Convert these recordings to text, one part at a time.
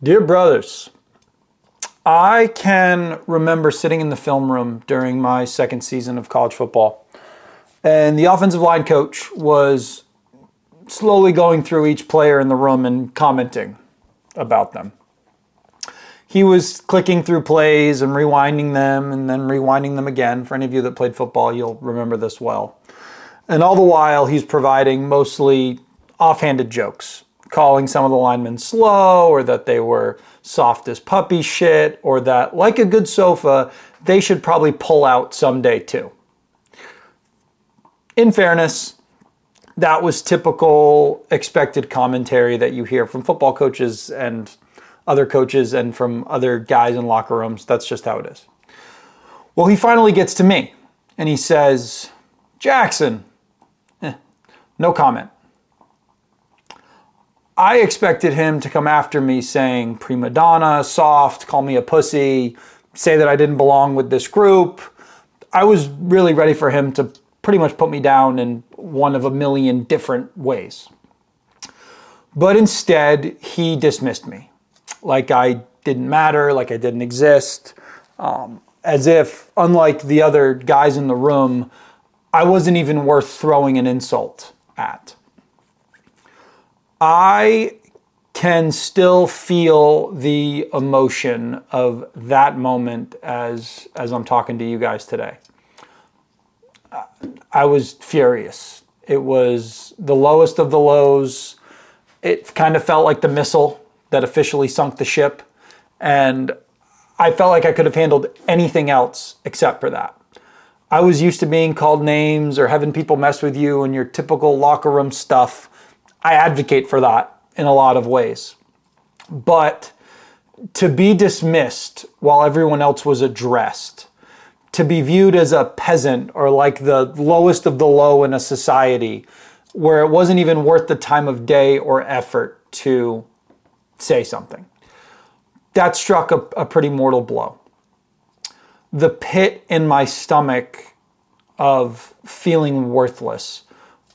Dear brothers, I can remember sitting in the film room during my second season of college football, and the offensive line coach was slowly going through each player in the room and commenting about them. He was clicking through plays and rewinding them and then rewinding them again. For any of you that played football, you'll remember this well. And all the while, he's providing mostly offhanded jokes, calling some of the linemen slow or that they were soft as puppy shit or that, like a good sofa, they should probably pull out someday too. In fairness, that was typical expected commentary that you hear from football coaches and other coaches and from other guys in locker rooms. That's just how it is. Well, he finally gets to me and he says, Jackson, eh, no comment. I expected him to come after me saying prima donna, soft, call me a pussy, say that I didn't belong with this group. I was really ready for him to pretty much put me down in one of a million different ways. But instead, he dismissed me like I didn't matter, like I didn't exist, um, as if, unlike the other guys in the room, I wasn't even worth throwing an insult at. I can still feel the emotion of that moment as as I'm talking to you guys today. I was furious. It was the lowest of the lows. It kind of felt like the missile that officially sunk the ship. And I felt like I could have handled anything else except for that. I was used to being called names or having people mess with you and your typical locker room stuff. I advocate for that in a lot of ways. But to be dismissed while everyone else was addressed, to be viewed as a peasant or like the lowest of the low in a society where it wasn't even worth the time of day or effort to say something. That struck a, a pretty mortal blow. The pit in my stomach of feeling worthless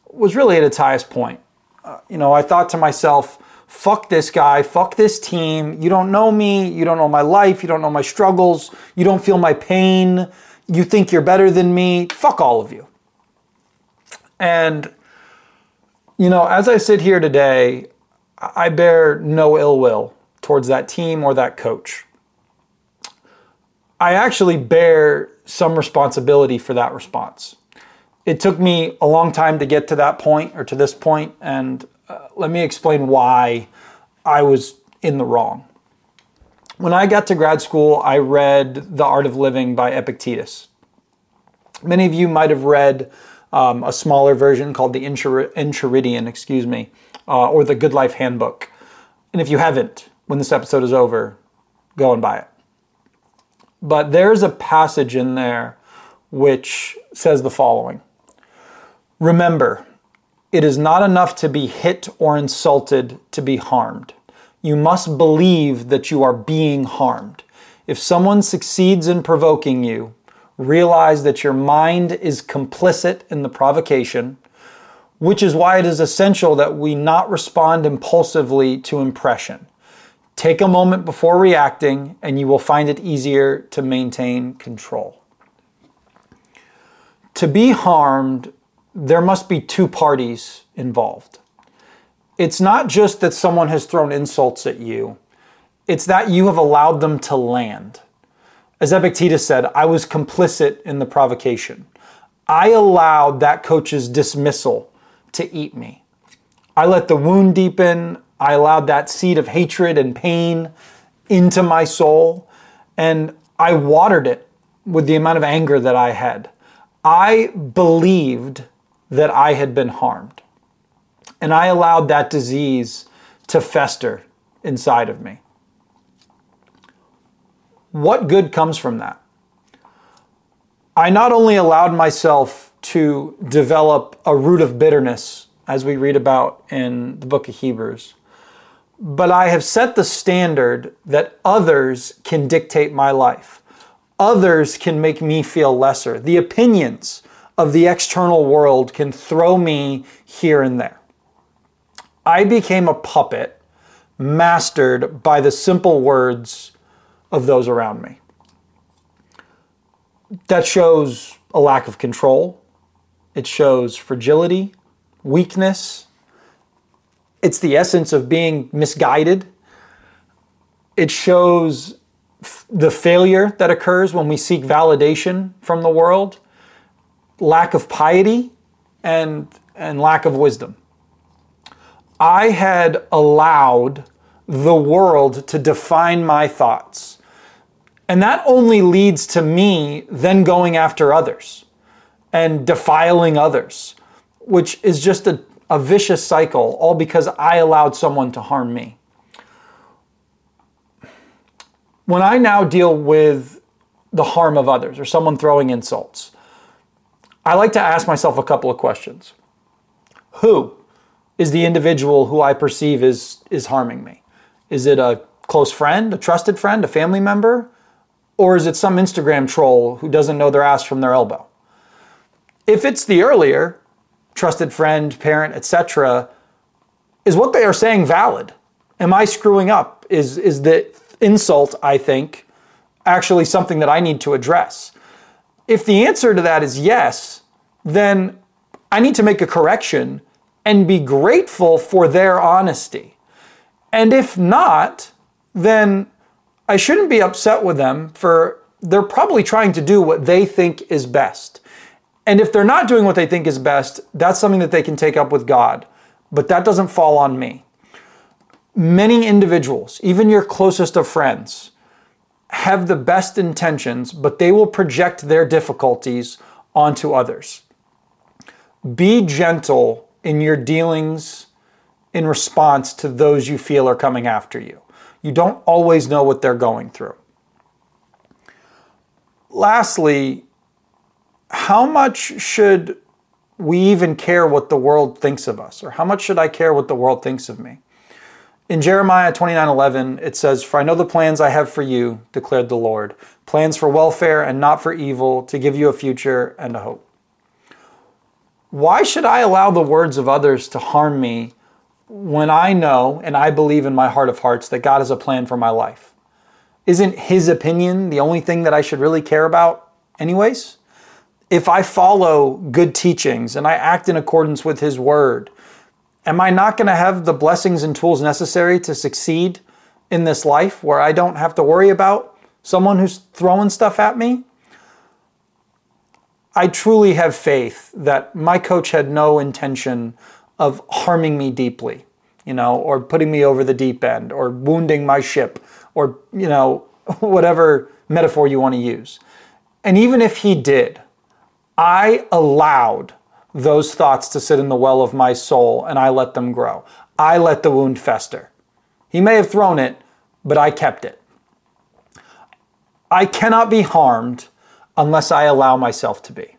was really at its highest point. Uh, you know, I thought to myself, fuck this guy, fuck this team. You don't know me, you don't know my life, you don't know my struggles, you don't feel my pain, you think you're better than me. Fuck all of you. And, you know, as I sit here today, I bear no ill will towards that team or that coach. I actually bear some responsibility for that response. It took me a long time to get to that point or to this point, and uh, let me explain why I was in the wrong. When I got to grad school, I read The Art of Living by Epictetus. Many of you might have read um, a smaller version called the Enchiridion, excuse me, uh, or the Good Life Handbook. And if you haven't, when this episode is over, go and buy it. But there's a passage in there which says the following Remember, it is not enough to be hit or insulted to be harmed. You must believe that you are being harmed. If someone succeeds in provoking you, realize that your mind is complicit in the provocation which is why it is essential that we not respond impulsively to impression. Take a moment before reacting, and you will find it easier to maintain control. To be harmed, there must be two parties involved. It's not just that someone has thrown insults at you, it's that you have allowed them to land. As Epictetus said, I was complicit in the provocation. I allowed that coach's dismissal to eat me. I let the wound deepen. I allowed that seed of hatred and pain into my soul, and I watered it with the amount of anger that I had. I believed that I had been harmed, and I allowed that disease to fester inside of me. What good comes from that? I not only allowed myself to develop a root of bitterness, as we read about in the book of Hebrews. But I have set the standard that others can dictate my life. Others can make me feel lesser. The opinions of the external world can throw me here and there. I became a puppet mastered by the simple words of those around me. That shows a lack of control. It shows fragility, weakness. It's the essence of being misguided. It shows f- the failure that occurs when we seek validation from the world, lack of piety, and, and lack of wisdom. I had allowed the world to define my thoughts. And that only leads to me then going after others and defiling others, which is just a, a vicious cycle, all because I allowed someone to harm me. When I now deal with the harm of others or someone throwing insults, I like to ask myself a couple of questions. Who is the individual who I perceive is, is harming me? Is it a close friend, a trusted friend, a family member? Or is it some Instagram troll who doesn't know their ass from their elbow? If it's the earlier, trusted friend, parent, etc., is what they are saying valid? Am I screwing up? Is, is the insult, I think, actually something that I need to address? If the answer to that is yes, then I need to make a correction and be grateful for their honesty. And if not, then I shouldn't be upset with them for they're probably trying to do what they think is best. And if they're not doing what they think is best, that's something that they can take up with God. But that doesn't fall on me. Many individuals, even your closest of friends, have the best intentions, but they will project their difficulties onto others. Be gentle in your dealings in response to those you feel are coming after you. You don't always know what they're going through. Lastly, how much should we even care what the world thinks of us? Or how much should I care what the world thinks of me? In Jeremiah 29:11, it says, "For I know the plans I have for you," declared the Lord, "plans for welfare and not for evil, to give you a future and a hope." Why should I allow the words of others to harm me when I know and I believe in my heart of hearts that God has a plan for my life? Isn't his opinion the only thing that I should really care about, anyways? If I follow good teachings and I act in accordance with his word, am I not going to have the blessings and tools necessary to succeed in this life where I don't have to worry about someone who's throwing stuff at me? I truly have faith that my coach had no intention of harming me deeply, you know, or putting me over the deep end, or wounding my ship, or, you know, whatever metaphor you want to use. And even if he did, I allowed those thoughts to sit in the well of my soul and I let them grow. I let the wound fester. He may have thrown it, but I kept it. I cannot be harmed unless I allow myself to be.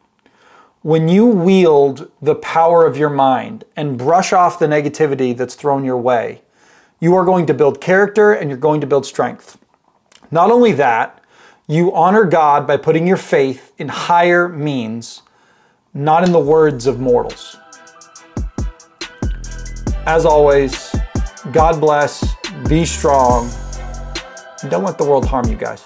When you wield the power of your mind and brush off the negativity that's thrown your way, you are going to build character and you're going to build strength. Not only that, you honor God by putting your faith in higher means, not in the words of mortals. As always, God bless, be strong, and don't let the world harm you guys.